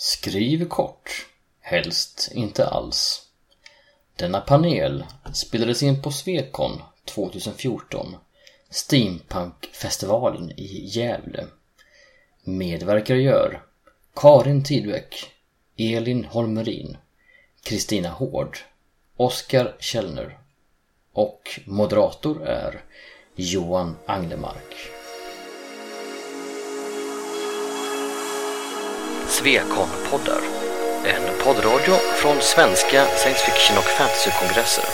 Skriv kort, helst inte alls. Denna panel spelades in på Svekon 2014, Steampunkfestivalen i Gävle. Medverkar gör Karin Tidbeck, Elin Holmerin, Kristina Hård, Oskar Källner och moderator är Johan Anglemark. Svekon-poddar. En poddradio från svenska science fiction och fantasykongresser.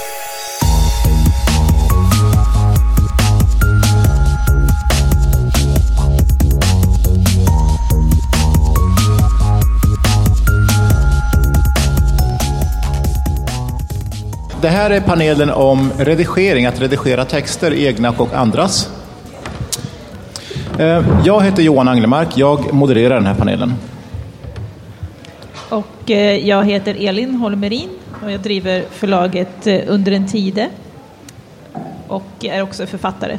Det här är panelen om redigering, att redigera texter, egna och andras. Eh, jag heter Johan Anglemark, jag modererar den här panelen. Och eh, jag heter Elin Holmerin och jag driver förlaget eh, Under en tide och är också författare.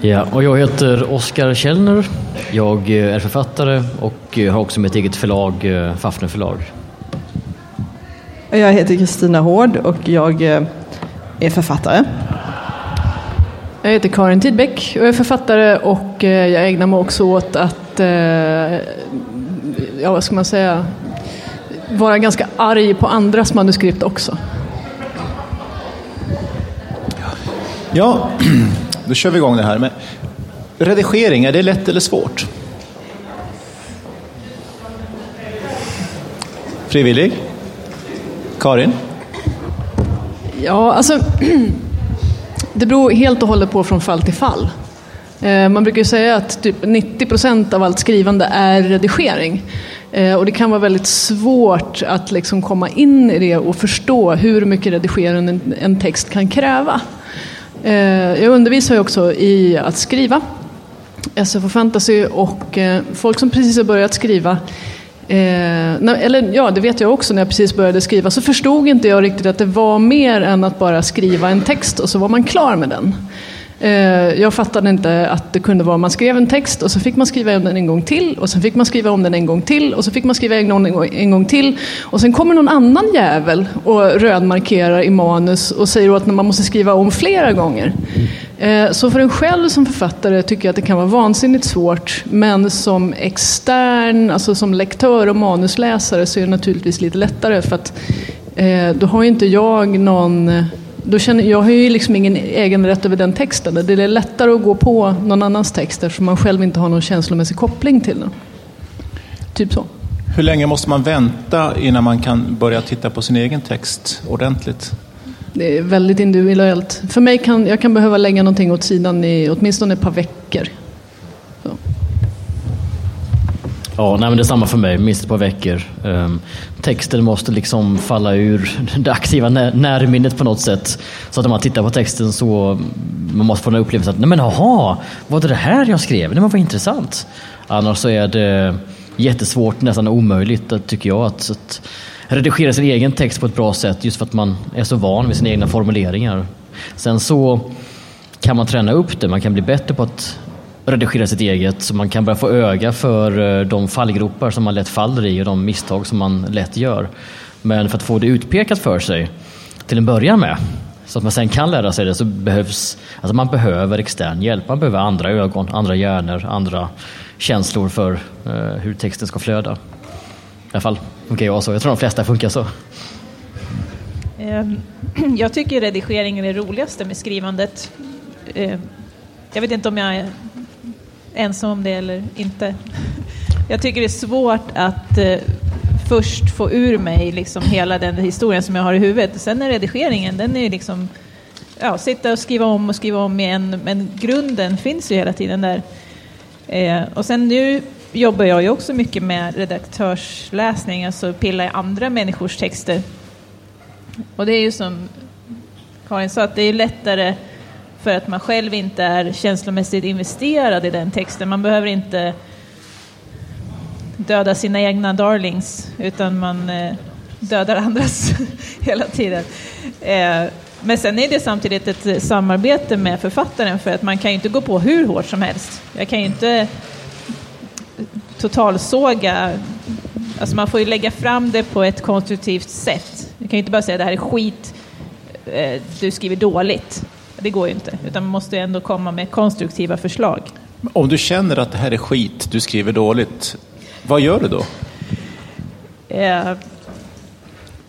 Ja, och jag heter Oskar Källner. Jag eh, är författare och har också mitt eget förlag, Fafner förlag. Jag heter Kristina Hård och jag är författare. Jag heter Karin Tidbeck och är författare och jag ägnar mig också åt att, ja vad ska man säga, vara ganska arg på andras manuskript också. Ja, då kör vi igång det här. Men redigering, är det lätt eller svårt? Frivillig? Karin? Ja, alltså det beror helt och hållet på från fall till fall. Eh, man brukar ju säga att typ 90 procent av allt skrivande är redigering. Eh, och det kan vara väldigt svårt att liksom komma in i det och förstå hur mycket redigering en- text kan kräva. Eh, jag undervisar ju också i att skriva, SF och fantasy och folk som precis har börjat skriva Eh, eller ja, det vet jag också när jag precis började skriva så förstod inte jag riktigt att det var mer än att bara skriva en text och så var man klar med den. Eh, jag fattade inte att det kunde vara man skrev en text och så fick man skriva om den en gång till och sen fick man skriva om den en gång till och så fick man skriva en gång, en gång, till och sen kommer någon annan jävel och rödmarkerar i manus och säger åt att man måste skriva om flera gånger. Eh, så för en själv som författare tycker jag att det kan vara vansinnigt svårt men som extern, alltså som lektör och manusläsare så är det naturligtvis lite lättare för att eh, då har inte jag någon då känner, jag har ju liksom ingen egen rätt över den texten. Det är lättare att gå på någon annans text eftersom man själv inte har någon känslomässig koppling till den. Typ så. Hur länge måste man vänta innan man kan börja titta på sin egen text ordentligt? Det är väldigt individuellt. För mig kan jag kan behöva lägga någonting åt sidan i åtminstone ett par veckor. Så. Ja, nej, men det är samma för mig, minst ett par veckor. Um, texten måste liksom falla ur det aktiva när- närminnet på något sätt. Så att när man tittar på texten så mm, man måste få den här upplevelsen att nej men jaha, var det det här jag skrev? Nej men vad intressant. Annars så är det jättesvårt, nästan omöjligt tycker jag att, att redigera sin egen text på ett bra sätt just för att man är så van vid sina egna formuleringar. Sen så kan man träna upp det, man kan bli bättre på att redigera sitt eget så man kan börja få öga för eh, de fallgropar som man lätt faller i och de misstag som man lätt gör. Men för att få det utpekat för sig till en början med så att man sen kan lära sig det så behövs alltså man behöver extern hjälp. Man behöver andra ögon, andra hjärnor, andra känslor för eh, hur texten ska flöda. I alla fall funkar jag så. Jag tror de flesta funkar så. Ehm, jag tycker redigering är det roligaste med skrivandet. Ehm, jag vet inte om jag ensam om det eller inte. Jag tycker det är svårt att eh, först få ur mig liksom hela den historien som jag har i huvudet. Sen är redigeringen, den är ju liksom ja, sitta och skriva om och skriva om igen, men grunden finns ju hela tiden där. Eh, och sen nu jobbar jag ju också mycket med redaktörsläsning, alltså pilla i andra människors texter. Och det är ju som Karin sa, att det är lättare för att man själv inte är känslomässigt investerad i den texten. Man behöver inte döda sina egna darlings, utan man eh, dödar andras hela tiden. Eh, men sen är det samtidigt ett samarbete med författaren, för att man kan ju inte gå på hur hårt som helst. Jag kan ju inte totalsåga. Alltså man får ju lägga fram det på ett konstruktivt sätt. Jag kan ju inte bara säga det här är skit, eh, du skriver dåligt. Det går ju inte, utan man måste ändå komma med konstruktiva förslag. Om du känner att det här är skit, du skriver dåligt, vad gör du då? Eh,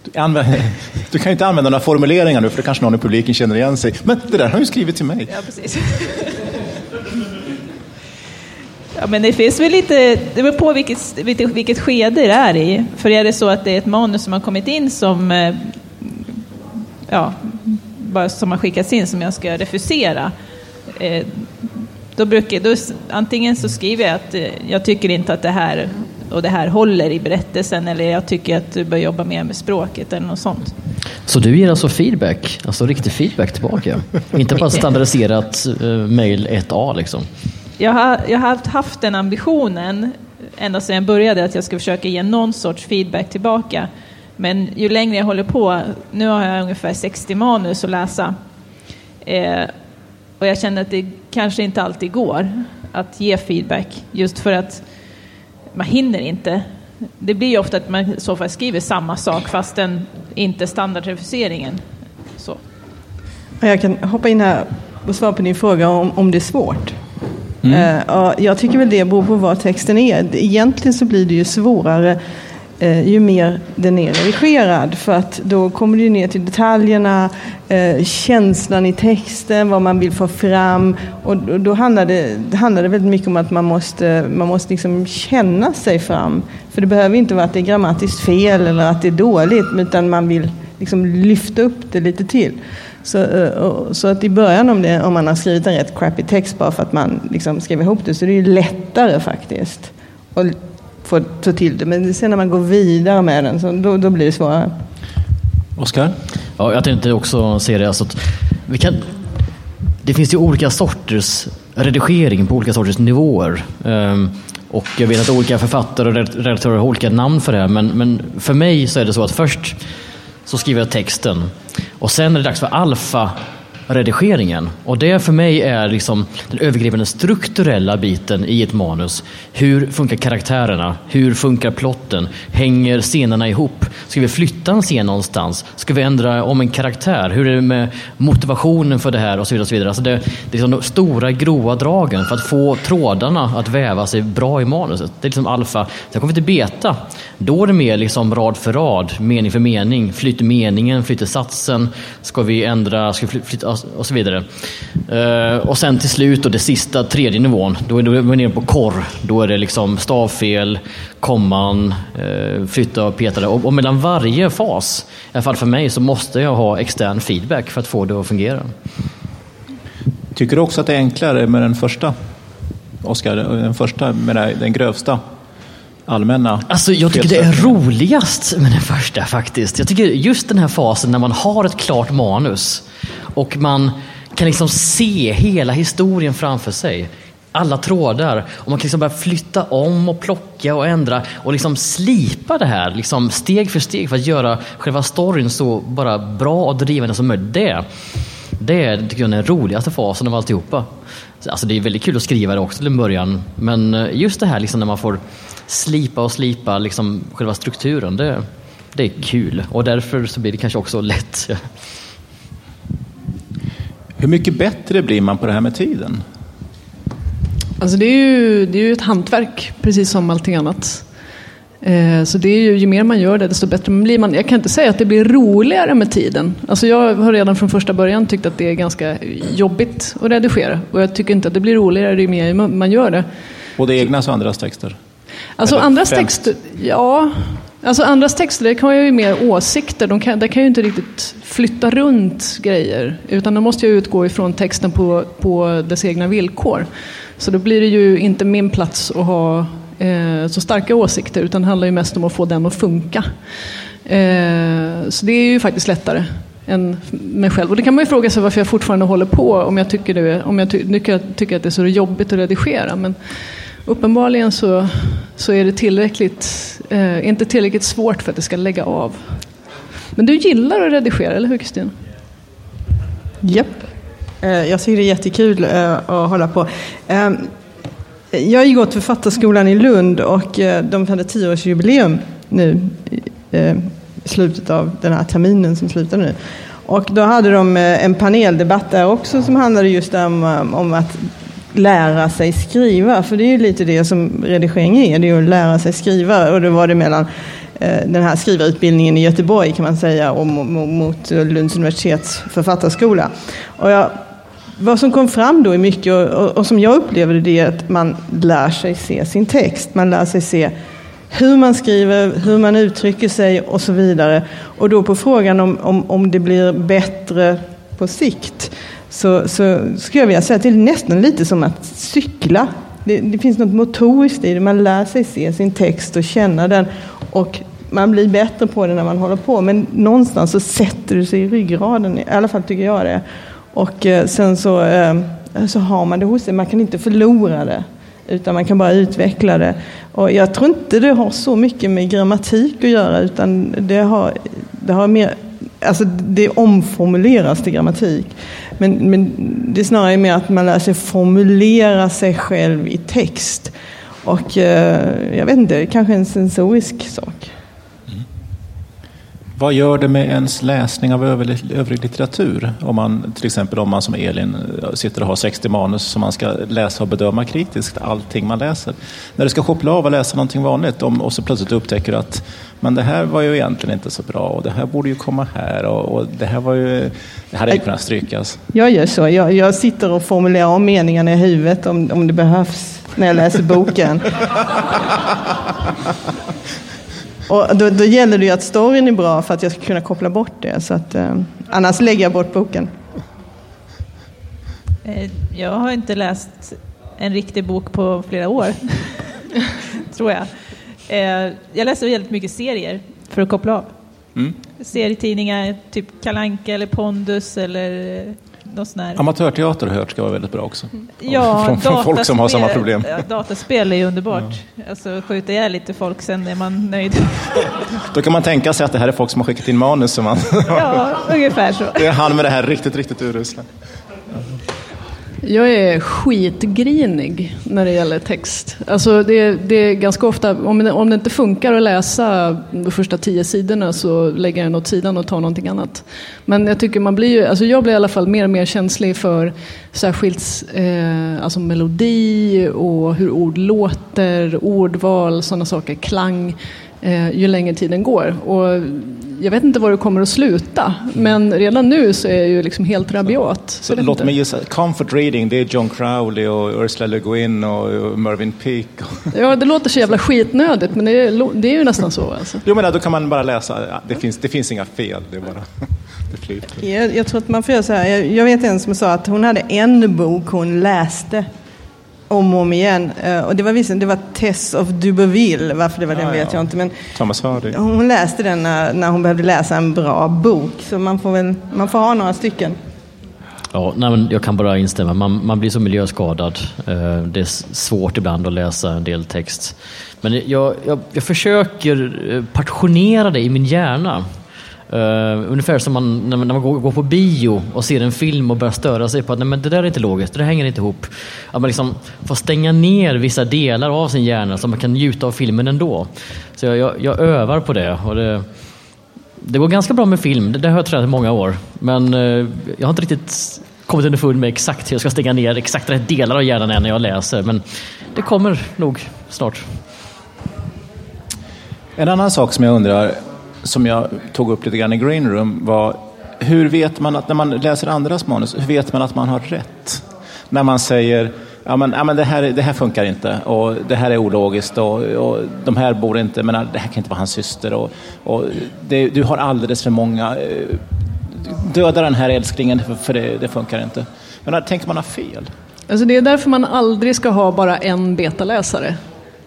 Du, använder, du kan ju inte använda några formuleringar nu, för det kanske någon i publiken känner igen sig. Men det där har ju skrivit till mig. Ja, precis. Ja, men det finns väl lite, det beror på vilket, vilket, vilket skede det är i. För är det så att det är ett manus som har kommit in som, eh, ja, bara som har skickats in som jag ska refusera, eh, då brukar, då, antingen så skriver jag att eh, jag tycker inte att det här och det här håller i berättelsen eller jag tycker att du bör jobba mer med språket eller något sånt. Så du ger alltså feedback, alltså riktig feedback tillbaka? Inte bara standardiserat uh, mail 1A liksom? Jag har, jag har haft, haft den ambitionen ända sedan jag började att jag ska försöka ge någon sorts feedback tillbaka. Men ju längre jag håller på, nu har jag ungefär 60 manus att läsa. Eh, och jag känner att det kanske inte alltid går att ge feedback just för att man hinner inte. Det blir ju ofta att man i så fall skriver samma sak fast den inte standardrefuseringen. Så. Jag kan hoppa in här och svara på din fråga om, om det är svårt. Eh, ja, jag tycker väl det beror på vad texten är. Egentligen så blir det ju svårare eh, ju mer den är redigerad. För att då kommer det ner till detaljerna, eh, känslan i texten, vad man vill få fram. Och då, då handlar, det, det handlar det väldigt mycket om att man måste, man måste liksom känna sig fram. För det behöver inte vara att det är grammatiskt fel eller att det är dåligt, utan man vill liksom lyfta upp det lite till. Så, eh, så att i början om, det, om man har skrivit en rätt crappy text bara för att man liksom skrev ihop det så är det ju lättare faktiskt Och få ta till det. Men sen när man går vidare med den så då, då blir det svårare. Oskar? Ja, jag tänkte också se det. Alltså att vi kan, det finns ju olika sorters redigering på olika sorters nivåer. Ehm, och jag vet att olika författare och red- redaktörer har olika namn för det här. Men, men för mig så är det så att först så skriver jag texten och sen är det dags för alfa redigeringen. Och det för mig är liksom den övergripande strukturella biten i ett manus. Hur funkar karaktärerna? Hur funkar plotten? Hänger scenerna ihop? Ska vi flytta en scen någonstans? Ska vi ändra om en karaktär? Hur är det med motivationen för det här? Och så vidare. Och så vidare. Alltså det, det är liksom de stora grova dragen för att få trådarna att väva sig bra i manuset. Det är liksom alfa. Sen kommer vi till beta. Då är det mer liksom rad för rad, mening för mening. Flyter meningen, flyter satsen. Ska vi ändra, ska vi flytta och så vidare. Eh, och sen till slut, och det sista, tredje nivån, då är vi nere på korr. Då är det liksom stavfel, komman, eh, flytta och peta. Och, och mellan varje fas, i alla fall för mig, så måste jag ha extern feedback för att få det att fungera. Tycker du också att det är enklare med den första, Oskar, den första med den grövsta allmänna? Alltså jag tycker det är roligast med den första faktiskt. Jag tycker just den här fasen när man har ett klart manus och man kan liksom se hela historien framför sig. Alla trådar och man kan liksom börja flytta om och plocka och ändra och liksom slipa det här liksom steg för steg för att göra själva storyn så bara bra och drivande som möjligt. Det, det är tycker jag, den roligaste fasen av alltihopa. Alltså det är väldigt kul att skriva det också till en början men eh, just det här liksom när man får slipa och slipa liksom själva strukturen, det, det är kul och därför så blir det kanske också lätt. Hur mycket bättre blir man på det här med tiden? Alltså det är ju, det är ju ett hantverk, precis som allting annat. Eh, Så det är ju, ju mer man gör det, desto bättre blir man. Jag kan inte säga att det blir roligare med tiden. Alltså jag har redan från första början tyckt att det är ganska jobbigt att redigera. Och jag tycker inte att det blir roligare ju mer man gör det. Både egnas och andras texter? Alltså Eller andras främst. texter, ja. Alltså andras texter, det kan ju mer åsikter. De kan, där kan ju inte riktigt flytta runt grejer. Utan de måste ju utgå ifrån texten på, på dess egna villkor. Så då blir det ju inte min plats att ha eh, så starka åsikter. Utan det handlar ju mest om att få den att funka. Eh, så det är ju faktiskt lättare än mig själv. Och det kan man ju fråga sig varför jag fortfarande håller på. Om jag tycker, det, om jag ty, tycker, tycker att det är så jobbigt att redigera. Men uppenbarligen så, så är det tillräckligt, eh, inte tillräckligt svårt för att det ska lägga av. Men du gillar att redigera, eller hur Kristin? Japp. Eh, Jag tycker det är jättekul eh, att hålla på. Eh, Jag har ju gått Författarskolan i Lund och eh, de hade tioårsjubileum nu eh, i slutet av den här terminen som slutar nu. Och då hade de eh, en paneldebatt där också som handlade just om, om att lära sig skriva. För det är ju lite det som redigering är, det är att lära sig skriva. Och då var det mellan eh, den här skrivarutbildningen i Göteborg kan man säga och mot Lunds universitets författarskola. Och jag vad som kom fram då är mycket, och, och, och, som jag upplevde det, är att man lär sig se sin text. Man lär sig se hur man skriver, hur man uttrycker sig och så vidare. Och då på frågan om, om, om det blir bättre på sikt så, så skulle jag vilja säga att det är nästan lite som att cykla. Det, det finns något motoriskt i det. Man lär sig se sin text och känna den. Och man blir bättre på det när man håller på. Men någonstans så sätter det sig i ryggraden. I alla fall tycker jag det. Och eh, sen så, eh, så har man det hos sig. Man kan inte förlora det. Utan man kan bara utveckla det. Och jag tror inte det har så mycket med grammatik att göra. Utan det har, det har mer Alltså det omformuleras till grammatik. Men, men det är snarare mer att man lär sig formulera sig själv i text. Och eh, jag vet inte, kanske en sensorisk sak. Vad gör det med ens läsning av övrig, litteratur? Om man, till exempel om man som Elin eh, sitter och har 60 manus som man ska läsa och bedöma kritiskt, allting man läser. När du ska koppla av och läsa någonting vanligt om, och så plötsligt upptäcker du att men det här var ju egentligen inte så bra och det här borde ju komma här och, och det här var ju, det hade ju kunnat strykas. Jag gör så, jag, jag sitter och formulerar om meningarna i huvudet om, om det behövs när jag läser boken. Och då, då, gäller det ju att storyn är bra för att jag ska kunna koppla bort det. Så att, eh, annars lägger jag bort boken. Eh, jag har inte läst en riktig bok på flera år, tror jag. Eh, jag läser väldigt mycket serier för att koppla av. Mm. Serietidningar, typ Kalanka eller Pondus eller någon sån här... Amatörteater har hört ska vara väldigt bra också. Ja, från, från folk som har samma problem. Dataspel är ju underbart. Ja. Alltså skjuta ihjäl lite folk, sen är man nöjd. Då kan man tänka sig att det här är folk som har skickat in manus. Som man... ja, ungefär så. Det är han med det här riktigt, riktigt urusla. Jag är skitgrinig när det gäller text. Alltså det, det är ganska ofta, om det, om det inte funkar att läsa de första tio sidorna så lägger jag den åt sidan och tar någonting annat. Men jag tycker man blir alltså jag blir i alla fall mer och mer känslig för särskilt eh, alltså melodi och hur ord låter, ordval, sådana saker, klang eh, ju längre tiden går. Och jag vet inte var det kommer att sluta, men redan nu så är jag ju liksom helt rabiat. Så låt mig gissa, comfort reading, det är John Crowley och Ursula Le Guin och Mervyn Peake. ja, det låter så jävla skitnödigt, men det är, det är ju nästan så. Alltså. Jo, men då kan man bara läsa, det finns, det finns inga fel, det är bara... Jag, jag tror att man får göra så här. Jag, jag vet en som sa att hon hade en bok hon läste om och om igen. Eh, och det var visst, det var Tess of Duberville, varför det var ja, den vet ja. jag inte. Men Thomas Hardy. Hon läste den när, när hon behövde läsa en bra bok. Så man får, väl, man får ha några stycken. Ja, nej, men jag kan bara instämma. Man, man blir så miljöskadad. Eh, det är svårt ibland att läsa en del text. Men jag, jag, jag försöker eh, passionera det i min hjärna. Uh, ungefär som man, när man, när man går, går, på bio och ser en film och börjar störa sig på att nej, men det där är inte logiskt, det där hänger inte ihop. Att man liksom får stänga ner vissa delar av sin hjärna så man kan njuta av filmen ändå. Så jag, jag, jag övar på det. Och det, det går ganska bra med film, det, det har jag tränat i många år. Men uh, jag har inte riktigt kommit underfund med exakt hur jag ska stänga ner exakt rätt delar av hjärnan än när jag läser. Men det kommer nog snart. En annan sak som jag undrar som jag tog upp lite grann i Green Room var hur vet man att när man läser andras manus, hur vet man att man har rätt? När man säger ja men, ja, men det, här, det här funkar inte och det här är ologiskt och, och de här bor inte, men det här kan inte vara hans syster och, och det, du har alldeles för många. Eh, döda den här älsklingen för det, det funkar inte. Men tänker man har fel? Alltså det är därför man aldrig ska ha bara en betaläsare.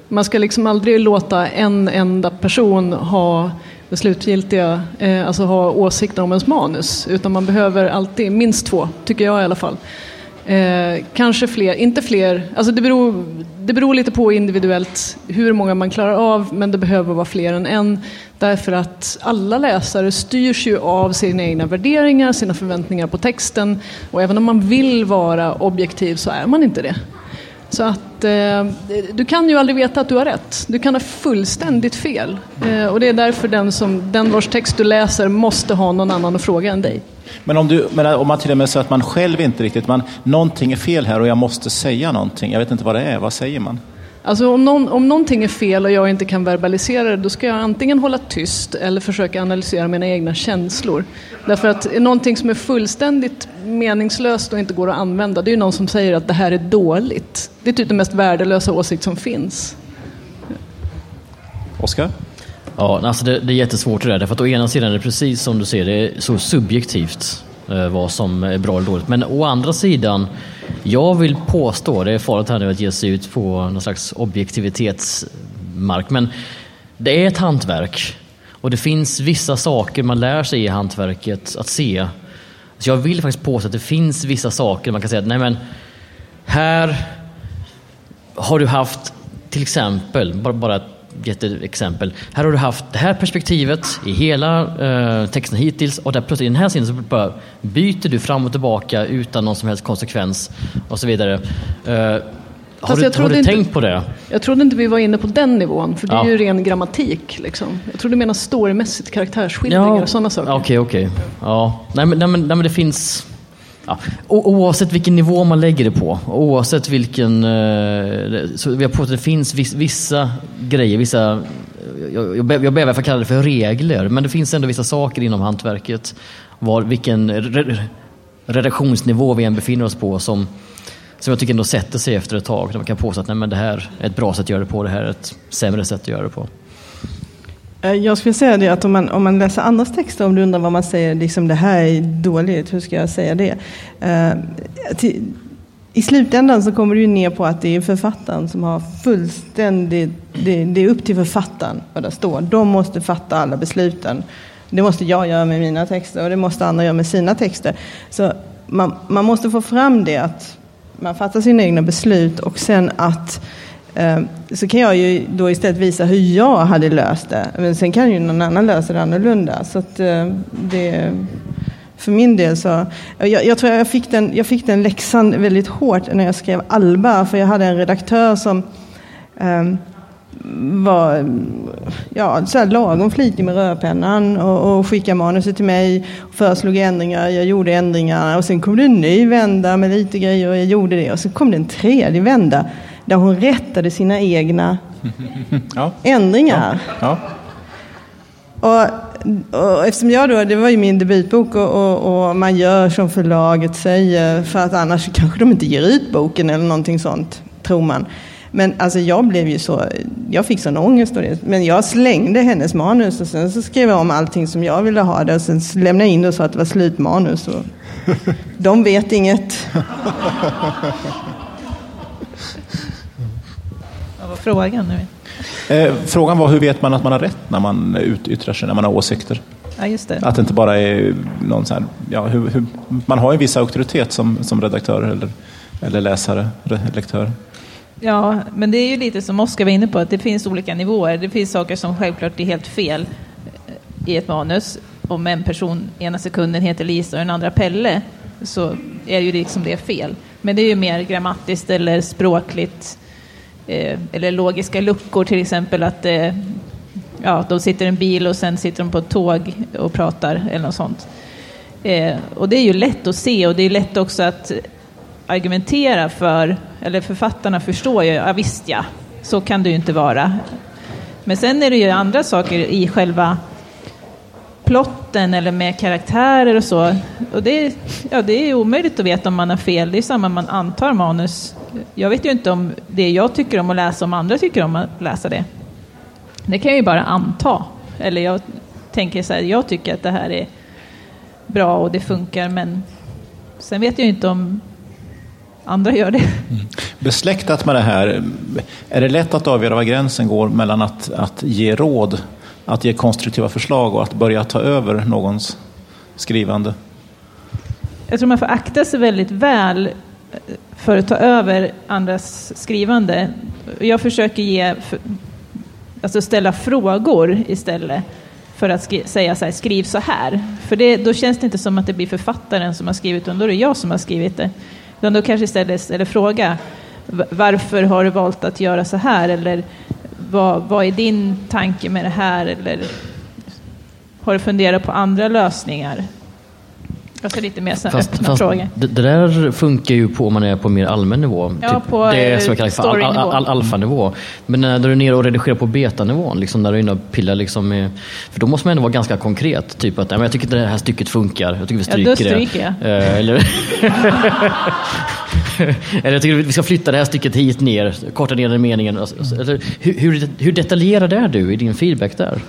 Man ska liksom aldrig låta en enda person ha det slutgiltiga, eh, alltså ha åsikter om ens manus. Utan man behöver alltid minst två, tycker jag i alla fall. Eh, kanske fler, inte fler. Alltså det, beror, det beror lite på individuellt hur många man klarar av, men det behöver vara fler än en. Därför att alla läsare styrs ju av sina egna värderingar, sina förväntningar på texten. Och även om man vill vara objektiv så är man inte det. Så att eh, du kan ju aldrig veta att du har rätt. Du kan ha fullständigt fel. Eh, och det är därför den, som, den vars text du läser måste ha någon annan att fråga än dig. Men om, du, men om man till och med säger att man själv inte riktigt, man, någonting är fel här och jag måste säga någonting. Jag vet inte vad det är, vad säger man? Alltså om, någon, om någonting är fel och jag inte kan verbalisera det, då ska jag antingen hålla tyst eller försöka analysera mina egna känslor. Därför att någonting som är fullständigt meningslöst och inte går att använda, det är ju någon som säger att det här är dåligt. Det är typ den mest värdelösa åsikt som finns. Oskar? Ja, alltså det, det är jättesvårt det där. Därför att å ena sidan är det precis som du ser, det är så subjektivt eh, vad som är bra eller dåligt. Men å andra sidan, jag vill påstå, det är farligt här nu att ge sig ut på någon slags objektivitetsmark, men det är ett hantverk. Och det finns vissa saker man lär sig i hantverket att se. Så jag vill faktiskt påstå att det finns vissa saker man kan säga att nej men här har du haft till exempel, bara, bara ett exempel. Här har du haft det här perspektivet i hela eh, texten hittills och där plötsligt i den här scenen så bara byter du fram och tillbaka utan någon som helst konsekvens och så vidare. Eh, har Fast du, har du inte- tänkt på det? Jag trodde inte vi var inne på den nivån, för det är Ja. ju ren grammatik. Liksom. Jag trodde du menade storymässigt, karaktärsskildringar och sådana saker. Ja, Okej, okej. Ja. Nej, men, nej, men, nej, men det finns... Ja. Oavsett vilken nivå man lägger det på, oavsett vilken... Eh, så vi har på att det finns vissa grejer, vissa... Jag, jag, be- för att kalla det för regler, men det finns ändå vissa saker inom hantverket, var, vilken re, redaktionsnivå vi än befinner oss på, som, som jag tycker ändå sätter sig efter ett tag. Där man kan påstå att nej, men det här är ett bra sätt att göra det på, det här är ett sämre sätt att göra det på. Eh, jag skulle säga det att om man, om man läser andras texter, om du undrar vad man säger, liksom det här är dåligt, hur ska jag säga det? Uh, till, I slutändan så kommer det ju ner på att det är författaren som har fullständigt, det, det är upp till författaren vad det står. De måste fatta alla besluten. Det måste jag göra med mina texter och det måste andra göra med sina texter. Så man, man måste få fram det att man fattar sina egna beslut och sen att Ehm, så kan jag ju då istället visa hur jag hade löst det. Men sen kan ju någon annan lösa det annorlunda. Så att eh, det, för min del så, jag, jag tror jag fick, den, jag fick den läxan väldigt hårt när jag skrev Alba. För jag hade en redaktör som ehm, var ja, så här lagom flitig med rödpennan och, och skickade manuset till mig. Och föreslog ändringar, jag gjorde ändringar och sen kom det en ny vända med lite grejer och jag gjorde det. Och sen kom det en tredje vända där hon rättade sina egna Ja. ändringar. ja. Och, och eftersom jag då, det var ju min debutbok och, och, och man gör som förlaget säger för att annars kanske de inte ger ut boken eller någonting sånt, tror man. Men alltså jag blev ju så, jag fick sån ångest av det. Men jag slängde hennes manus och sen så skrev jag om allting som jag ville ha det och sen lämnade jag in det och sa att det var slutmanus. Och de vet inget. Frågan nu? Eh, frågan var hur vet man att man har rätt när man yttrar sig, när man har åsikter? Ja, just det. Att det inte bara är någon så här, ja, hur, hur, man har en viss auktoritet som, som redaktör eller, eller läsare, re- lektör. Ja, men det är ju lite som Oskar var inne på, att det finns olika nivåer. Det finns saker som självklart är helt fel eh, i ett manus. Om en person ena sekunden heter Lisa och den andra Pelle, så är ju liksom det fel. Men det är ju mer grammatiskt eller språkligt, eh, eller logiska luckor till exempel, att eh, ja, de sitter i en bil och sen sitter de på ett tåg och pratar eller något sånt. Eh, och det är ju lätt att se och det är lätt också att argumentera för, eller författarna förstår ju, ja visst ja, så kan det ju inte vara. Men sen är det ju andra saker i själva plotten eller med karaktärer och så. Och det, är- ja, det är omöjligt att veta om man har fel. Det är samma man antar manus. Jag vet ju inte om det jag tycker om att läsa, om andra tycker om att läsa det. Det kan jag ju bara anta. Eller jag tänker så här, jag tycker att det här är bra och det funkar, men sen vet jag ju inte om andra gör det. Mm. Besläktat med det här, är det lätt att avgöra var gränsen går mellan att, att ge råd, att ge konstruktiva förslag och att börja ta över någons skrivande? Jag tror man får akta sig väldigt väl eh, för att ta över andras skrivande. Jag försöker ge, alltså ställa frågor istället för att skri- säga så här, skriv så här. För det, då känns det inte som att det blir författaren som har skrivit, utan då är det jag som har skrivit det. Utan då kanske istället ställer fråga, varför har du valt att göra så här? Eller vad, vad är din tanke med det här? Eller har du funderat på andra lösningar? Alltså lite mer Fast, öppna fast frågor. det, det där funkar ju på om man är på mer allmän nivå. Typ Ja, på, det eh, som jag kallar för al, al, al, alfanivå. Men när du är nere och redigerar på betanivån, liksom när du är inne och pillar liksom med, För då måste man ändå vara ganska konkret. Typ att "Nej, men jag tycker inte det här stycket funkar. Jag tycker vi Ja, då stryker det. stryker jag. Eh, eller, eller jag tycker vi ska flytta det här stycket hit ner, korta ner den meningen. Alltså, alltså, Eller, hur, hur, hur detaljerad är du i din feedback där?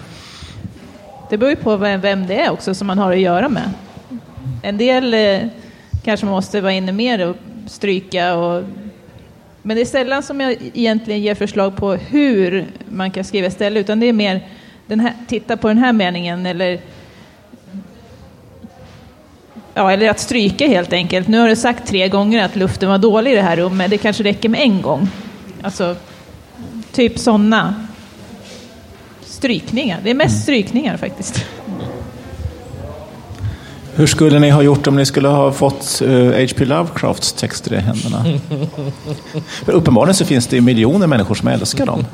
Det beror ju på vem, vem det är också som man har att göra med. En del eh, kanske måste vara inne mer och stryka. Och, men det är sällan som jag egentligen ger förslag på hur man kan skriva istället, utan det är mer den här, titta på den här meningen eller Ja, eller att stryka helt enkelt. Nu har du sagt tre gånger att luften var dålig i det här rummet. Det kanske räcker med en gång. Alltså, typ sådana strykningar. Det är mest strykningar faktiskt. Hur skulle ni ha gjort om ni skulle ha fått H.P. Lovecrafts texter i händerna? För uppenbarligen så finns det miljoner människor som älskar dem.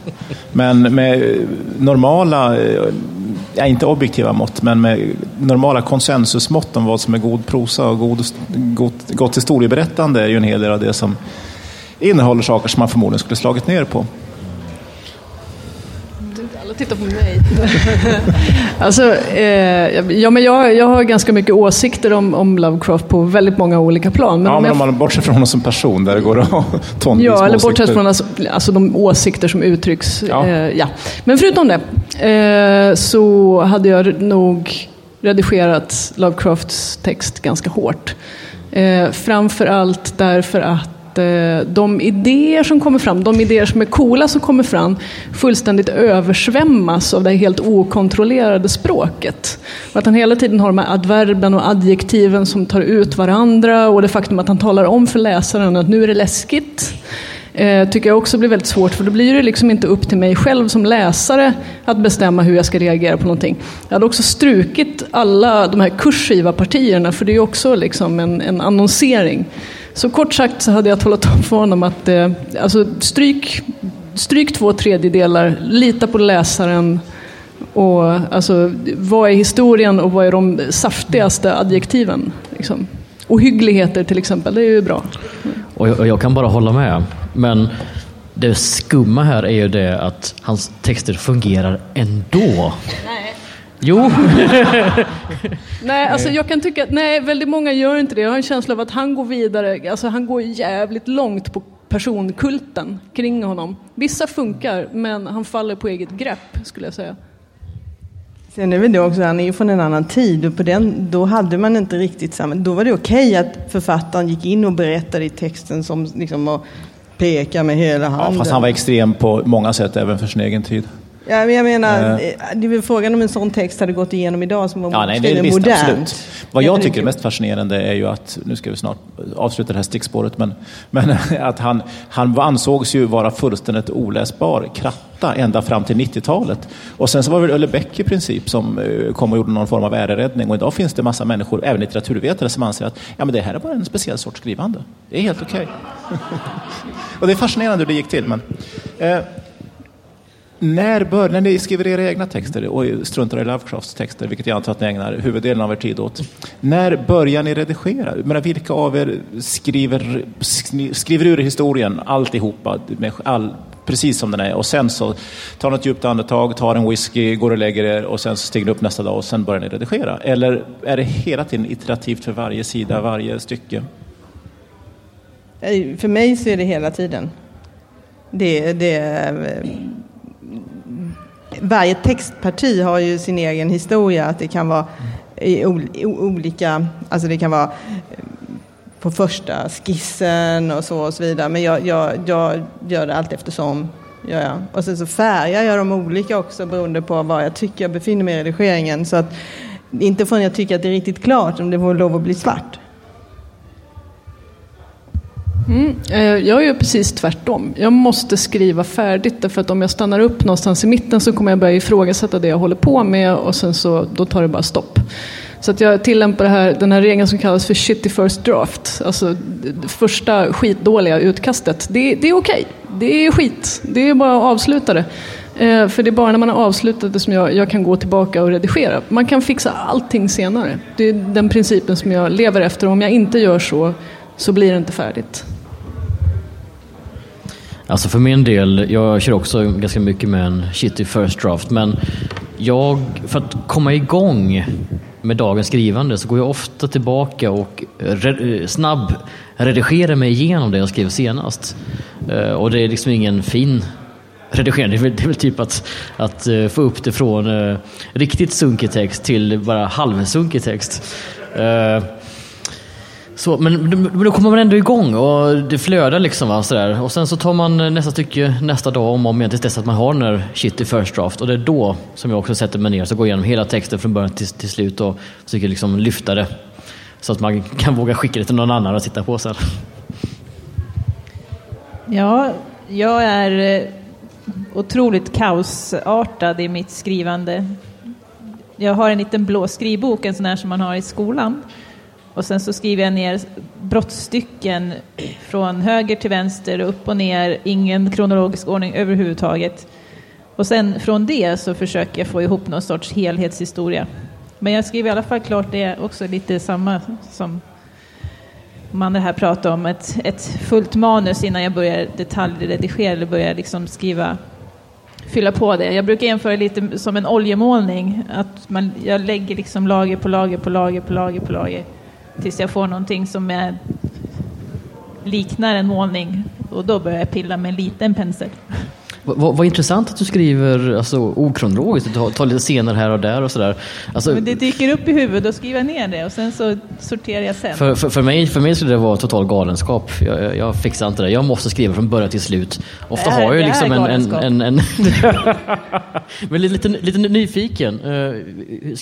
Men med eh, normala, eh, ja, inte objektiva mått, men med normala konsensusmått om vad som är god prosa och god, gott, gott historieberättande är ju en hel del av det som innehåller saker som man förmodligen skulle slagit ner på. Alla tittar på mig. alltså, eh, ja, men jag, jag har ganska mycket åsikter om, om Lovecraft på väldigt många olika plan. Men ja, om men jag om man bortser från honom som person, där det går att ha tonvis Ja, eller bortsett från alltså, alltså de åsikter som uttrycks. Ja. Ja. Eh, ja. Men förutom det eh, så hade jag nog redigerat Lovecrafts text ganska hårt. Eh, framför allt därför att eh, de idéer som kommer fram, de idéer som är coola som kommer fram, fullständigt översvämmas av det helt okontrollerade språket. Och att han hela tiden har de här adverben och adjektiven som tar ut varandra och det faktum att han talar om för läsaren att nu är det läskigt. Eh, tycker jag också blir väldigt svårt för då blir det liksom inte upp till mig själv som läsare att bestämma hur jag ska reagera på någonting. Jag hade också strukit alla de här kursiva partierna för det är ju också liksom en, en annonsering. Så kort sagt så hade jag talat om för honom att eh, alltså stryk, stryk två tredjedelar, lita på läsaren och alltså, vad är historien och vad är de saftigaste adjektiven? Liksom. Ohyggligheter till exempel, det är ju bra. Och jag, och jag kan bara hålla med. Men det skumma här är ju det att hans texter fungerar ändå. Jo, Nej, alltså jag kan tycka att nej, väldigt många gör inte det. Jag har en känsla av att han går vidare, alltså han går jävligt långt på personkulten kring honom. Vissa funkar, men han faller på eget grepp skulle jag säga. Sen är väl det också, han är ju från en annan tid och på den, då hade man inte riktigt samma, då var det okej att författaren gick in och berättade i texten som liksom att peka med hela Ja, handen. fast han var extrem på många sätt, även för sin egen tid. Ja, men jag menar, Eh. det är väl frågan om en sån text hade gått igenom idag som var Ja, nej, det är visst, modernt. absolut. Vad jag tycker är mest fascinerande är ju att, nu ska vi snart avsluta det här stickspåret, men, men att han, han ansågs ju vara fullständigt oläsbar kratta ända fram till 90-talet. Och sen så var det väl Ulle Beck i princip som eh, kom och gjorde någon form av äreräddning. Och idag finns det massa människor, även litteraturvetare, som anser att ja, men det här är bara en speciell sorts skrivande. Det är helt okej. och det är fascinerande hur det gick till. Men, eh, när, började ni skriver era egna texter och struntar i Lovecrafts texter, vilket jag antar att ni ägnar huvuddelen av er tid åt. När börjar ni redigera? Menar, vilka av er skriver, skriver ur historien alltihopa, med all, precis som den är, och sen så tar ni ett djupt andetag, tar en whisky, går och lägger er och sen så stiger ni upp nästa dag och sen börjar ni redigera? Eller är det hela tiden iterativt för varje sida, varje stycke? Eh, för mig så är det hela tiden. Det, det, eh, varje textparti har ju sin egen historia. Att det kan vara i olika, alltså det kan vara eh, på första skissen och så och så vidare. Men jag, jag, jag gör det allt eftersom. Gör jag. Och sen så färgar jag dem olika också beroende på var jag tycker jag befinner mig i redigeringen. Så att inte förrän jag tycker att det är riktigt klart om det får lov att bli svart. Mm, eh, jag gör precis tvärtom. Jag måste skriva färdigt därför att om jag stannar upp någonstans i mitten så kommer jag börja ifrågasätta det jag håller på med och sen så då tar det bara stopp. Så att jag tillämpar det här, den här regeln som kallas för shitty first draft. Alltså det första skitdåliga utkastet. Det, det är okej. Det är skit. Det är bara att avsluta det. Eh, för det är bara när man har avslutat det som jag, jag kan gå tillbaka och redigera. Man kan fixa allting senare. Det är den principen som jag lever efter. Om jag inte gör så, så blir det inte färdigt. Alltså för min del, jag kör också ganska mycket med en shitty first draft, men jag, för att komma igång med dagens skrivande så går jag ofta tillbaka och re, eh, snabb redigerar mig igenom det jag skrev senast. Eh, och det är liksom ingen fin redigering, det är väl, det är väl typ att, att eh, få upp det från riktigt sunkig text till bara halvsunkig text. Så, men, men då kommer man ändå igång och det flödar liksom. Va, sådär. Och sen så tar man eh, nästa stycke nästa dag om och om igen tills dess att man har den där shit i first draft. Och det är då som jag också sätter mig ner och går igenom hela texten från början till, till slut och försöker liksom lyfta det. Så att man kan våga skicka det till någon annan och titta på sen. Ja, jag är eh, otroligt kaosartad i mitt skrivande. Jag har en liten blå skrivbok, en sån här som man har i skolan. Och sen så skriver jag ner brottstycken från höger till vänster, upp och ner, ingen kronologisk ordning överhuvudtaget. Och sen från det så försöker jag få ihop någon sorts helhetshistoria. Men jag skriver i alla fall klart det också lite samma som man det här pratar om, ett, ett fullt manus innan jag börjar detaljredigera eller börjar liksom skriva, fylla på det. Jag brukar jämföra lite som en oljemålning, att man, jag lägger liksom lager på lager på lager på lager på lager tills jag får någonting som är, liknar en målning och då börjar jag pilla med en liten pensel. Vad, vad intressant att du skriver alltså, okronologiskt, du tar, tar lite scener här och där och sådär. Alltså, Men det dyker upp i huvudet, då skriver ner det och sen så sorterar jag sen. För, för, för, mig, för mig skulle det vara total galenskap. Jag, jag, jag fixar inte det. Jag måste skriva från början till slut. Ofta Det här- har jag här liksom en... en, en, en Men lite, lite, nyfiken. Eh,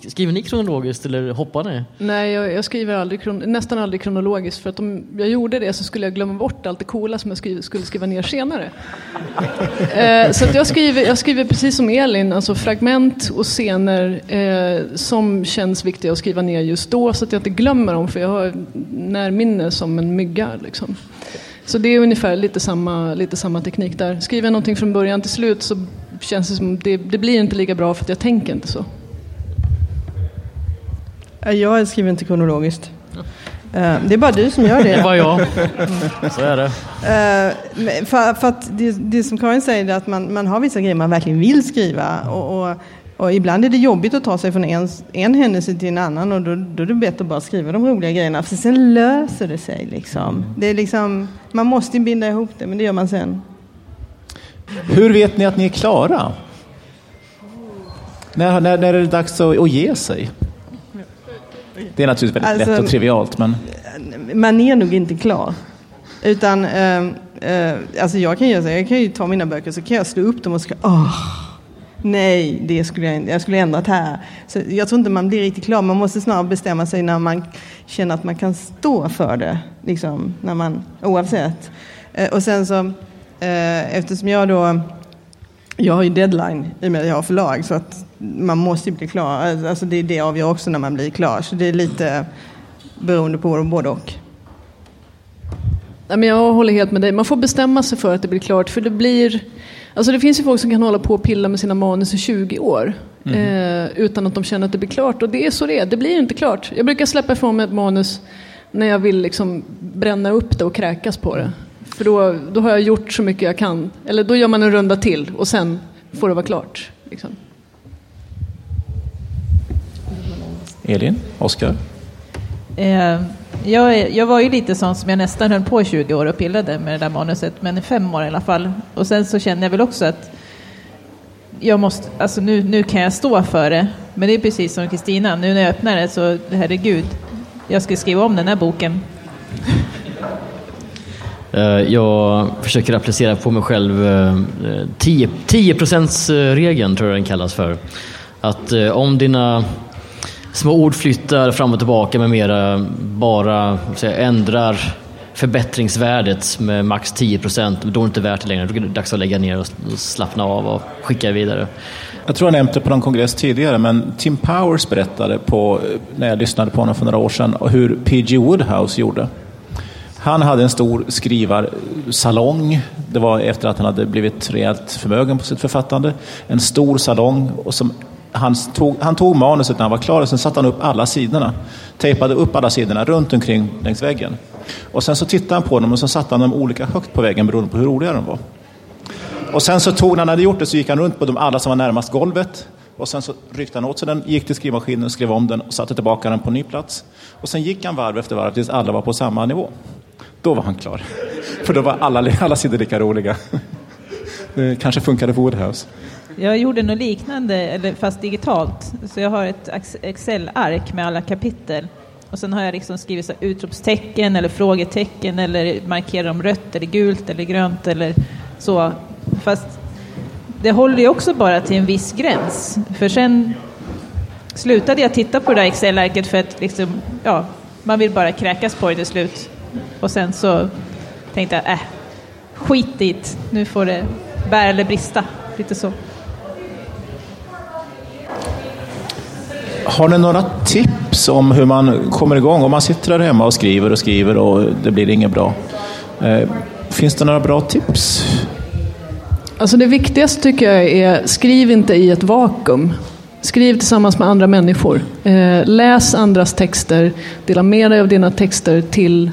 Skriver ni kronologiskt eller hoppar ni? Nej, jag, jag skriver aldrig, kron- nästan aldrig kronologiskt för att om jag gjorde det så skulle jag glömma bort allt det coola som jag skriv, skulle skriva ner senare. eh, så att jag, skriver, jag skriver precis som Elin, alltså fragment och scener eh, som känns viktiga att skriva ner just då så att jag inte glömmer dem för jag har närminne som en mygga. Liksom. Så det är ungefär lite samma, lite samma teknik där. Skriver jag någonting från början till slut så känns det som det, det blir inte lika bra för att jag tänker inte så. Eh, jag skriver inte kronologiskt. Eh, Det är bara du som gör det. Det var jag. Så är det. Eh, men För, för att det, det som Karin säger är att man, man har vissa grejer man verkligen vill skriva. Och, och, och ibland är det jobbigt att ta sig från en, en händelse till en annan och då, då är det bättre att bara skriva de roliga grejerna. För sen löser det sig liksom. Det är liksom man måste binda ihop det, men det gör man sen. Hur vet ni att ni är klara? När, när, när är det dags att, att ge sig? Det är naturligtvis väldigt Alltså- lätt och trivialt, men Man är nog inte klar. Utan, eh, eh, alltså jag kan göra så, jag kan ju ta mina böcker så kan jag slå upp dem och ska, åh, nej, det skulle jag, jag skulle ändrat här. Så jag tror inte man blir riktigt klar, man måste snarare bestämma sig när man känner att man kan stå för det, liksom, när man, oavsett. Eh, och sen så, eh, eftersom jag då, jag har ju deadline i och med att jag har förlag, så att man måste ju bli klar. Alltså det, det avgör också när man blir klar, så det är lite beroende på både och. Nej, men jag håller helt med dig. Man får bestämma sig för att det blir klart. För det blir... Alltså det finns ju folk som kan hålla på och pilla med sina manus i 20 år. Eh, utan att de känner att det blir klart. Och det är så det är. Det blir inte klart. Jag brukar släppa ifrån mig ett manus när jag vill liksom bränna upp det och kräkas på det. För då, då har jag gjort så mycket jag kan. Eller då gör man en runda till och sen får det vara klart. Liksom. Elin, Oskar? Eh, jag, jag var ju lite sån som jag nästan höll på i 20 år och pillade med det där manuset, men i fem år i alla fall. Och sen så känner jag väl också att jag måste, alltså nu, nu kan jag stå för det. Men det är precis som Kristina, nu när jag öppnar det så herregud, jag ska skriva om den här boken. Eh, jag försöker applicera på mig själv eh, 10%-regeln, eh, tror jag den kallas för. Att om dina små ord flyttar fram och tillbaka med mera bara säga, ändrar förbättringsvärdet med max 10 procent, då är det inte värt det längre. Då är det dags att lägga ner och slappna av och skicka vidare. Jag tror jag nämnde det på någon kongress tidigare, men Tim Powers berättade på, när jag lyssnade på honom för några år sedan hur P.G. Woodhouse gjorde. Han hade en stor skrivarsalong. Det var efter att han hade blivit rejält förmögen på sitt författande. En stor salong. Och som han, tog, han tog manuset när han var klar och sen satte han upp alla sidorna. Tejpade upp alla sidorna runt omkring längs väggen. Och sen så tittade han på dem och så satte han dem olika högt på väggen beroende på hur roliga de var. Och sen så tog, när han hade gjort det så gick han runt på de alla som var närmast golvet. Och sen så ryckte han åt sig den, gick till skrivmaskinen, skrev om den och satte tillbaka den på ny plats. Och sen gick han varv efter varv tills alla var på samma nivå. Då var han klar. För då var alla, alla sidor lika roliga. Det kanske funkade på Woodhouse. Jag gjorde något liknande, fast digitalt. Så jag har ett Excel-ark med alla kapitel. Och sen har jag liksom skrivit så utropstecken eller frågetecken eller markerar dem rött eller gult eller grönt eller så. Fast det håller ju också bara till en viss gräns. För sen slutade jag titta på det där Excel-arket för att liksom, ja, man vill bara kräkas på det till slut. Och sen så tänkte jag, äh, skit dit, nu får det bära eller brista. Lite så. Har ni några tips om hur man kommer igång? Om man sitter där hemma och skriver och skriver och det blir inget bra. Eh, finns det några bra tips? Alltså det viktigaste tycker jag är, skriv inte i ett vakuum. Skriv tillsammans med andra människor. Eh, läs andras texter, dela med dig av dina texter till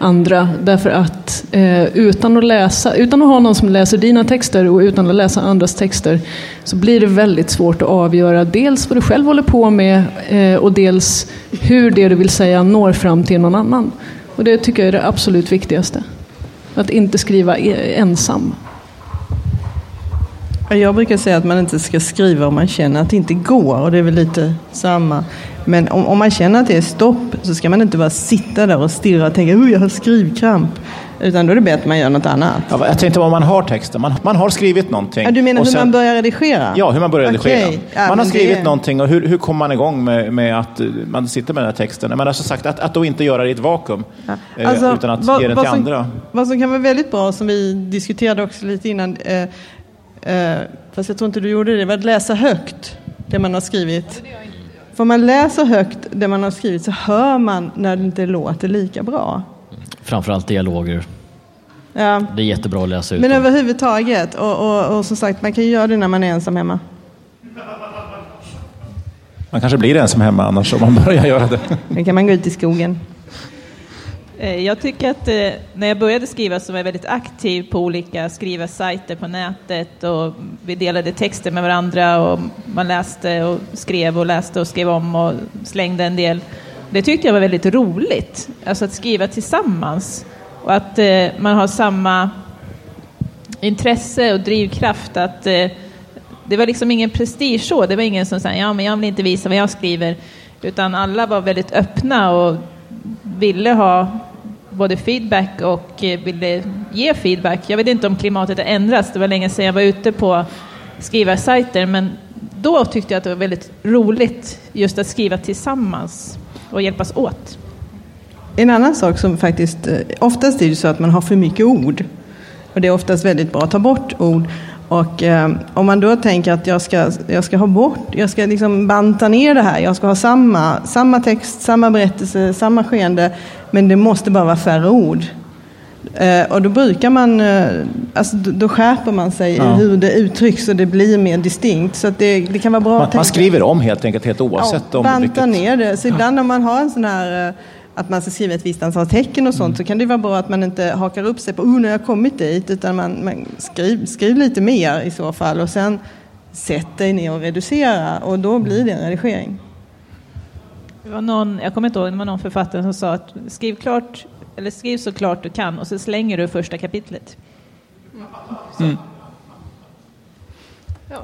andra. Därför att eh, utan, att läsa, utan att ha någon som läser dina texter och utan att läsa andras texter så blir det väldigt svårt att avgöra dels vad du själv håller på med eh, och dels hur det du vill säga når fram till någon annan. Och det tycker jag är det absolut viktigaste. Att inte skriva e-, ensam. Jag brukar säga att man inte ska skriva om man känner att det inte går och det är väl lite samma. Men om, om man känner att det är stopp så ska man inte bara sitta där och stirra och tänka att jag har skrivkramp. Utan då är det bättre att man gör något annat. Ja, jag tänkte om man har texten. Man, man har skrivit någonting. Ja, du menar hur sen, man börjar redigera? Ja, hur man börjar redigera. Okej. Ja, man har skrivit det... någonting och hur, hur kommer man igång med, med att eh, man sitter med den här texten? Men alltså sagt, att, att då inte göra det i ett vakuum. Ja. Eh, Alltså, utan att vad, ge den till som, andra. Vad som kan vara väldigt bra, som vi diskuterade också lite innan, eh, eh, fast jag tror inte du gjorde det, var att läsa högt det man har skrivit. För om man läser högt det man har skrivit så hör man när det inte låter lika bra. Framförallt dialoger. Ja. Det är jättebra att läsa ut Men dem. överhuvudtaget, och, och, och som sagt, man kan ju göra det när man är ensam hemma. Man kanske blir ensam hemma annars om man börjar göra det. Då kan man gå ut i skogen. Eh, jag tycker att eh, när jag började skriva så var jag väldigt aktiv på olika skrivarsajter på nätet och vi delade texter med varandra och man läste och skrev och läste och skrev om och slängde en del. Det tyckte jag var väldigt roligt, alltså att skriva tillsammans och att eh, man har samma intresse och drivkraft att det var liksom ingen prestige så, det var ingen som sa ja men jag vill inte visa vad jag skriver utan alla var väldigt öppna och ville ha både feedback och eh, ville ge feedback. Jag vet inte om klimatet har ändrats, det var länge sedan jag var ute på skrivarsajter men då tyckte jag att det var väldigt roligt just att skriva tillsammans och hjälpas åt. En annan sak som faktiskt, eh, oftast är det så att man har för mycket ord. Och det är oftast väldigt bra att ta bort ord. Och eh, om man då tänker att jag ska, jag ska ha bort, jag ska liksom banta ner det här. Jag ska ha samma, samma text, samma berättelse, samma skeende. Men det måste bara vara färre ord. Eh, och då brukar man, eh, alltså då, skärper man sig Ja. i hur det uttrycks och det blir mer distinkt. Så det, det kan vara bra Man, man skriver om helt enkelt, helt oavsett Ja, om banta vilket... ner det. Så ibland om man har en sån här eh, att man ska skriva ett visst antal tecken och sånt så kan det vara bra att man inte hakar upp sig på oh, nu har jag kommit dit utan man, man skriv, skriv lite mer i så fall och sen sätt dig ner och reducera och då blir det en redigering. Det var någon, jag kommer inte ihåg, det var någon författare som sa att skriv klart, eller skriv så klart du kan och så slänger du första kapitlet. Det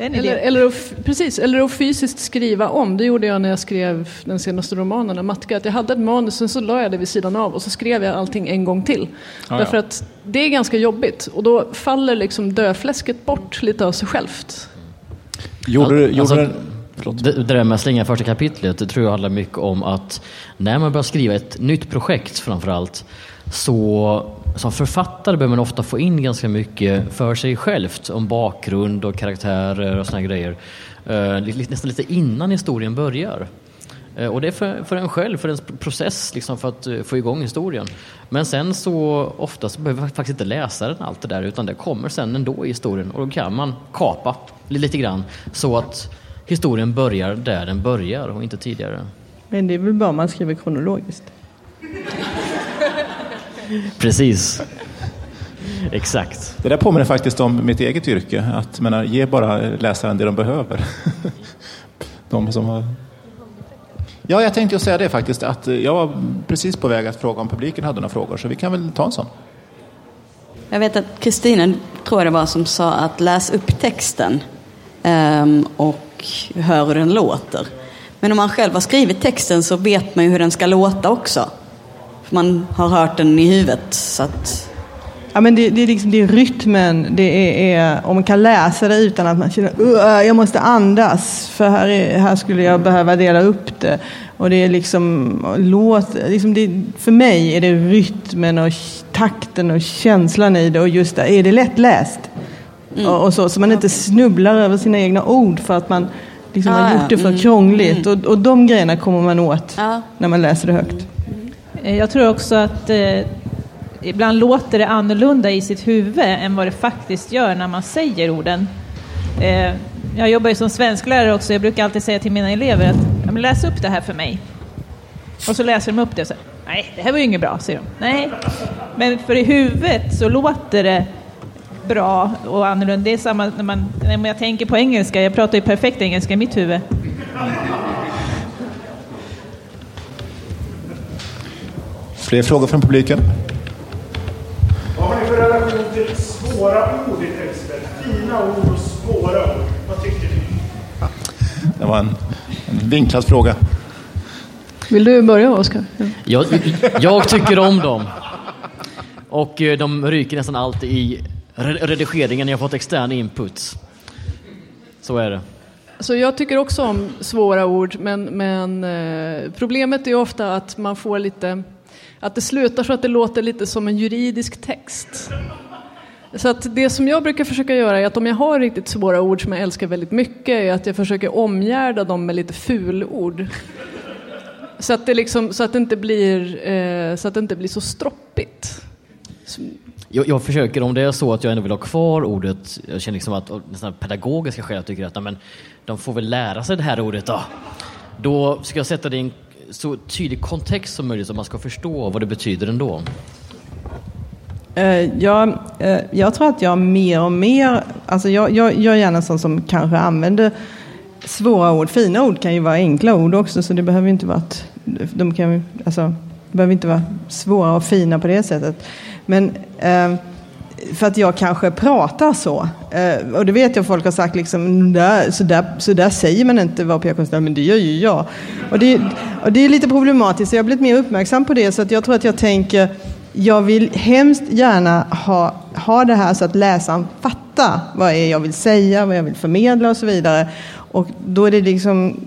idé. Eller, eller, att, precis, eller att fysiskt skriva om. Det gjorde jag när jag skrev den senaste romanen, Matka. Att jag hade ett manus, sen så la jag det vid sidan av och så skrev jag allting en gång till. Ja, Därför ja. att det är ganska jobbigt och då faller liksom dödfläsket bort lite av sig självt. Gjorde du... Gjorde Alltså, du förlåt. Det, det där med att slänga första kapitlet, det tror jag handlar mycket om att när man börjar skriva ett nytt projekt framförallt, så som författare behöver man ofta få in ganska mycket för sig självt om bakgrund och karaktärer och såna grejer. Eh, nästan lite innan historien börjar. Eh, och det är för, för en själv, för ens process liksom för att eh, få igång historien. Men sen så ofta så behöver man faktiskt inte läsaren allt det där utan det kommer sen ändå i historien och då kan man kapa lite grann så att historien börjar där den börjar och inte tidigare. Men det är väl bara om man skriver kronologiskt? Precis. Exakt. Det där påminner faktiskt om mitt eget yrke. Att menar, ge bara läsaren det de behöver. de som har... Ja, jag tänkte ju säga det faktiskt. Att jag var precis på väg att fråga om publiken hade några frågor. Så vi kan väl ta en sån. Jag vet att Kristina, tror jag det var, som sa att läs upp texten um, och hör hur den låter. Men om man själv har skrivit texten så vet man ju hur den ska låta också. Man har hört den i huvudet. Så att... Ja, men det, det, är liksom, det är rytmen, det är, om man kan läsa det utan att man känner att jag måste andas, för här, är, här skulle jag behöva dela upp det. Och det är liksom, låt, liksom det, för mig är det rytmen och takten och känslan i det och just det, är det lättläst? Mm. Och, och, så, så man inte snubblar över sina egna ord för att man liksom ah, har gjort det för mm. krångligt. Mm. Och, och de grejerna kommer man åt ah. när man läser det högt. Eh, jag tror också att eh, ibland låter det annorlunda i sitt huvud än vad det faktiskt gör när man säger orden. Eh, jag jobbar ju som svensklärare också, jag brukar alltid säga till mina elever att läs upp det här för mig. Och så läser de upp det och säger nej, det här var ju inget bra, säger de. Nej, men för i huvudet så låter det bra och annorlunda. Det är samma när, man, när jag tänker på engelska, jag pratar ju perfekt engelska i mitt huvud. Fler frågor från publiken? Vad har ni för relation till svåra ord i texter? Fina ord och svåra ord. Vad tycker ni? Det var en, en vinklad fråga. Vill du börja, Oskar? Jag, jag tycker om dem. Och eh, de ryker nästan alltid i redigeringen. Jag har fått extern input. Så är det. Så jag tycker också om svåra ord, men, men eh, problemet är ofta att man får lite att det slutar så att det låter lite som en juridisk text. Så att det som jag brukar försöka göra är att om jag har riktigt svåra ord som jag älskar väldigt mycket är att jag försöker omgärda dem med lite fulord. Så att det, liksom, så att det, inte, blir, eh, så att det inte blir så stroppigt. Jag, jag, försöker, om det är så att jag ändå vill ha kvar ordet, jag känner liksom att nästan pedagogiska skäl, jag tycker att men, de får väl lära sig det här ordet då. Då ska jag sätta det i en så tydlig kontext som möjligt så man ska förstå vad det betyder ändå? Eh, jag, eh, jag tror att jag mer och mer, alltså jag, jag, jag är gärna en sån som kanske använder svåra ord. Fina ord kan ju vara enkla ord också så det behöver inte vara, de kan, alltså, det behöver inte vara svåra och fina på det sättet. Men eh, för att jag kanske pratar så. Eh, och det vet jag folk har sagt, liksom, där, så, där, så där säger man inte vad PR-konstnär, men det gör ju jag. Och det, och det är lite problematiskt, jag har blivit mer uppmärksam på det. Så att jag tror att jag tänker, jag vill hemskt gärna ha, ha det här så att läsaren fattar vad är jag vill säga, vad jag vill förmedla och så vidare. Och då är det liksom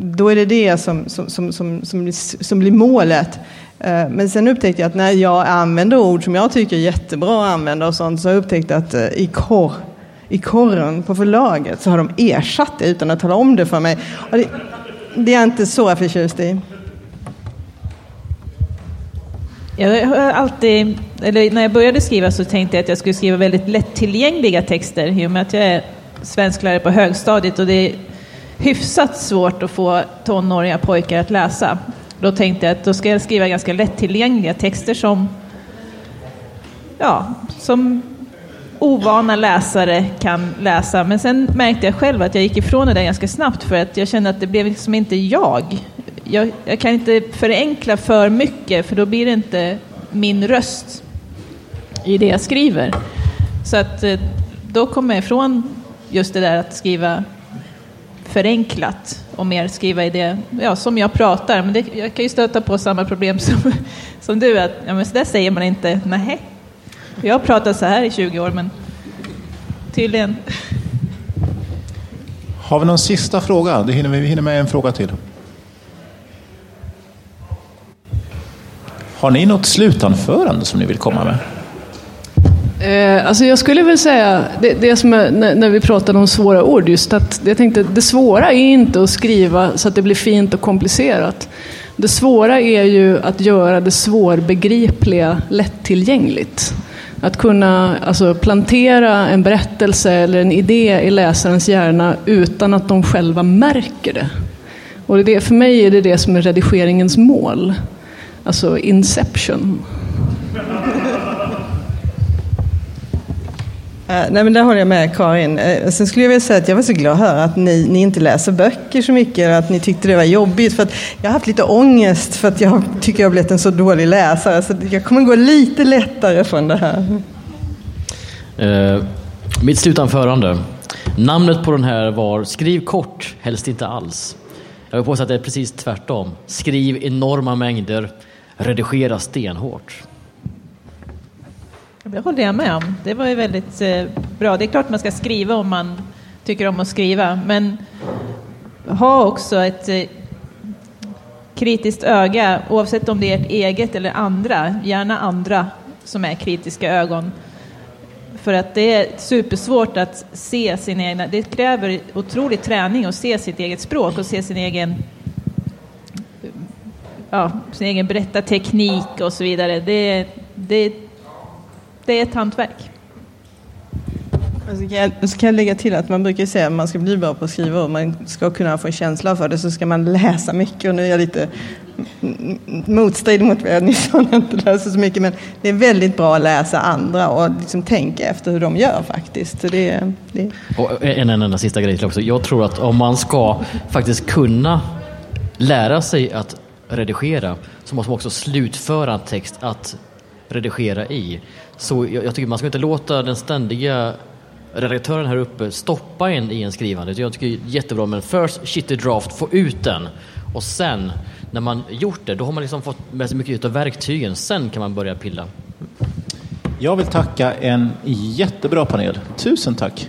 då är det det som, som, som, som, som, som blir målet. Eh, men sen upptäckte jag att när jag använder ord som jag tycker är jättebra att använda och sånt, så har jag upptäckt att eh, i, kor, i korren på förlaget så har de ersatt det utan att tala om det för mig. Och det, det är jag inte så förtjust i. Jag har alltid, eller när jag började skriva så tänkte jag att jag skulle skriva väldigt lättillgängliga texter i och med att jag är svensklärare på högstadiet och det är hyfsat svårt att få tonåriga pojkar att läsa. Då tänkte jag att då ska jag skriva ganska lättillgängliga texter som, ja, som ovana läsare kan läsa. Men sen märkte jag själv att jag gick ifrån det där ganska snabbt för att jag kände att det blev liksom inte jag. Jag, jag kan inte förenkla för mycket för då blir det inte min röst i det jag skriver. Så att eh, då kom jag ifrån just det där att skriva förenklat och mer skriva i det ja, som jag pratar. Men det, jag kan ju stöta på samma problem som, som du, att ja, men så där säger man inte. Nej, jag har pratat så här i 20 år, men tydligen. Har vi någon sista fråga? Det hinner vi hinner med en fråga till. Har ni något slutanförande som ni vill komma med? Eh, alltså jag skulle väl säga, det, det som är, när, när vi pratade om svåra ord, just att jag tänkte det svåra är inte att skriva så att det blir fint och komplicerat. Det svåra är ju att göra det svårbegripliga lättillgängligt. Att kunna alltså, plantera en berättelse eller en idé i läsarens hjärna utan att de själva märker det. Och det, för mig är det det som är redigeringens mål. Alltså inception. Eh, nej men där håller jag med Karin. Eh, sen skulle jag vilja säga att jag var så glad att höra att ni, ni inte läser böcker så mycket, eller att ni tyckte det var jobbigt. För att jag har haft lite ångest för att jag tycker jag har blivit en så dålig läsare. Så jag kommer gå lite lättare från det här. Eh, mitt slutanförande. Namnet på den här var Skriv kort, helst inte alls. Jag vill påstå att det är precis tvärtom. Skriv enorma mängder, redigera stenhårt. Det håller jag med om. Det var ju väldigt eh, bra. Det är klart man ska skriva om man tycker om att skriva, men ha också ett eh, kritiskt öga, oavsett om det är ert eget eller andra, gärna andra som är kritiska ögon. För att det är supersvårt att se sina egna, det kräver otrolig träning att se sitt eget språk och se sin egen ja, sin egen berättarteknik och så vidare. Det, det det är ett hantverk. Så kan, jag, så kan jag lägga till att man brukar säga att man ska bli bra på att skriva och man ska kunna få en känsla för det så ska man läsa mycket och nu är jag lite motstridig mot vad jag nyss sa, inte läser så mycket men det är väldigt bra att läsa andra och liksom tänka efter hur de gör faktiskt. Så det, det... Och en enda sista grej också. Jag tror att om man ska faktiskt kunna lära sig att redigera så måste man också slutföra en text att redigera i. Så jag, jag, tycker man ska inte låta den ständiga redaktören här uppe stoppa en i en skrivande. Jag tycker det är jättebra med en first shitty draft, få ut den och sen när man gjort det, då har man liksom fått med sig mycket av verktygen. Sen kan man börja pilla. Jag vill tacka en jättebra panel. Tusen tack!